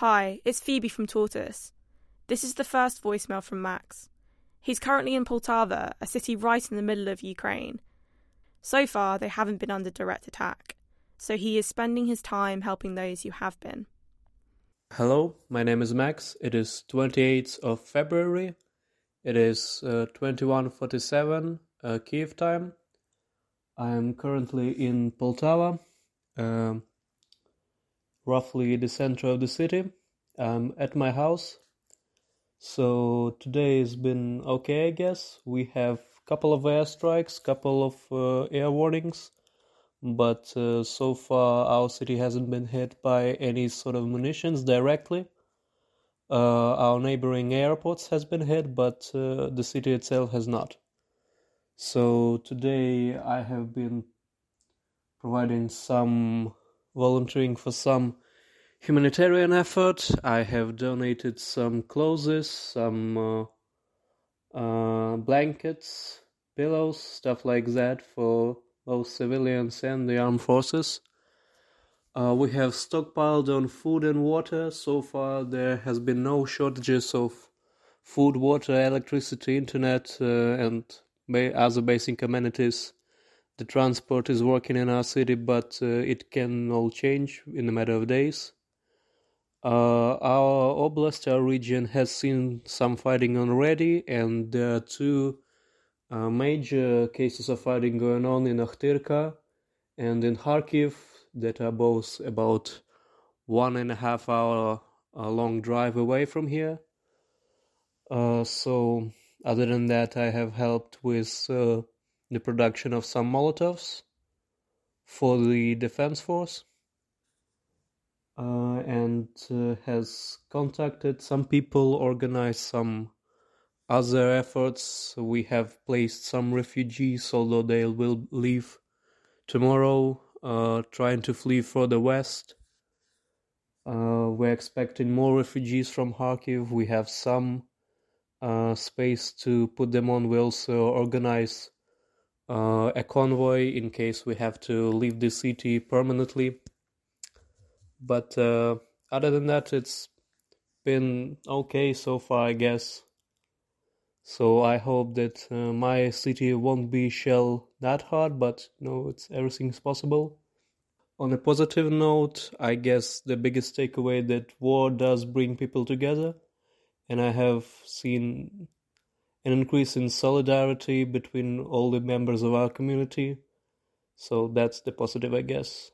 Hi, it's Phoebe from Tortoise. This is the first voicemail from Max. He's currently in Poltava, a city right in the middle of Ukraine. So far, they haven't been under direct attack, so he is spending his time helping those who have been. Hello, my name is Max. It is 28th of February. It is uh, 21:47 uh, Kiev time. I am currently in Poltava, uh, roughly the center of the city. I'm at my house. So today has been okay, I guess. We have a couple of airstrikes, couple of uh, air warnings, but uh, so far our city hasn't been hit by any sort of munitions directly. Uh, our neighboring airports has been hit, but uh, the city itself has not. So today I have been providing some volunteering for some humanitarian effort. I have donated some clothes, some uh, uh, blankets, pillows, stuff like that for both civilians and the armed forces. Uh, we have stockpiled on food and water. So far, there has been no shortages of food, water, electricity, internet, uh, and other basic amenities. The transport is working in our city, but uh, it can all change in a matter of days. Uh, our oblast, our region, has seen some fighting already, and there are two uh, major cases of fighting going on in Akhtirka and in Kharkiv that are both about one and a half hour uh, long drive away from here. Uh, so other than that, I have helped with uh, the production of some Molotovs for the defense force. Uh, and uh, has contacted some people, organized some other efforts. We have placed some refugees, although they will leave tomorrow, uh, trying to flee further west. Uh, we're expecting more refugees from Kharkiv. We have some uh, space to put them on. We also organize uh, a convoy in case we have to leave the city permanently. But uh, other than that, it's been okay so far, I guess. So I hope that uh, my city won't be shelled that hard, but you know, it's everything's possible. On a positive note, I guess the biggest takeaway that war does bring people together and I have seen an increase in solidarity between all the members of our community. So that's the positive, I guess.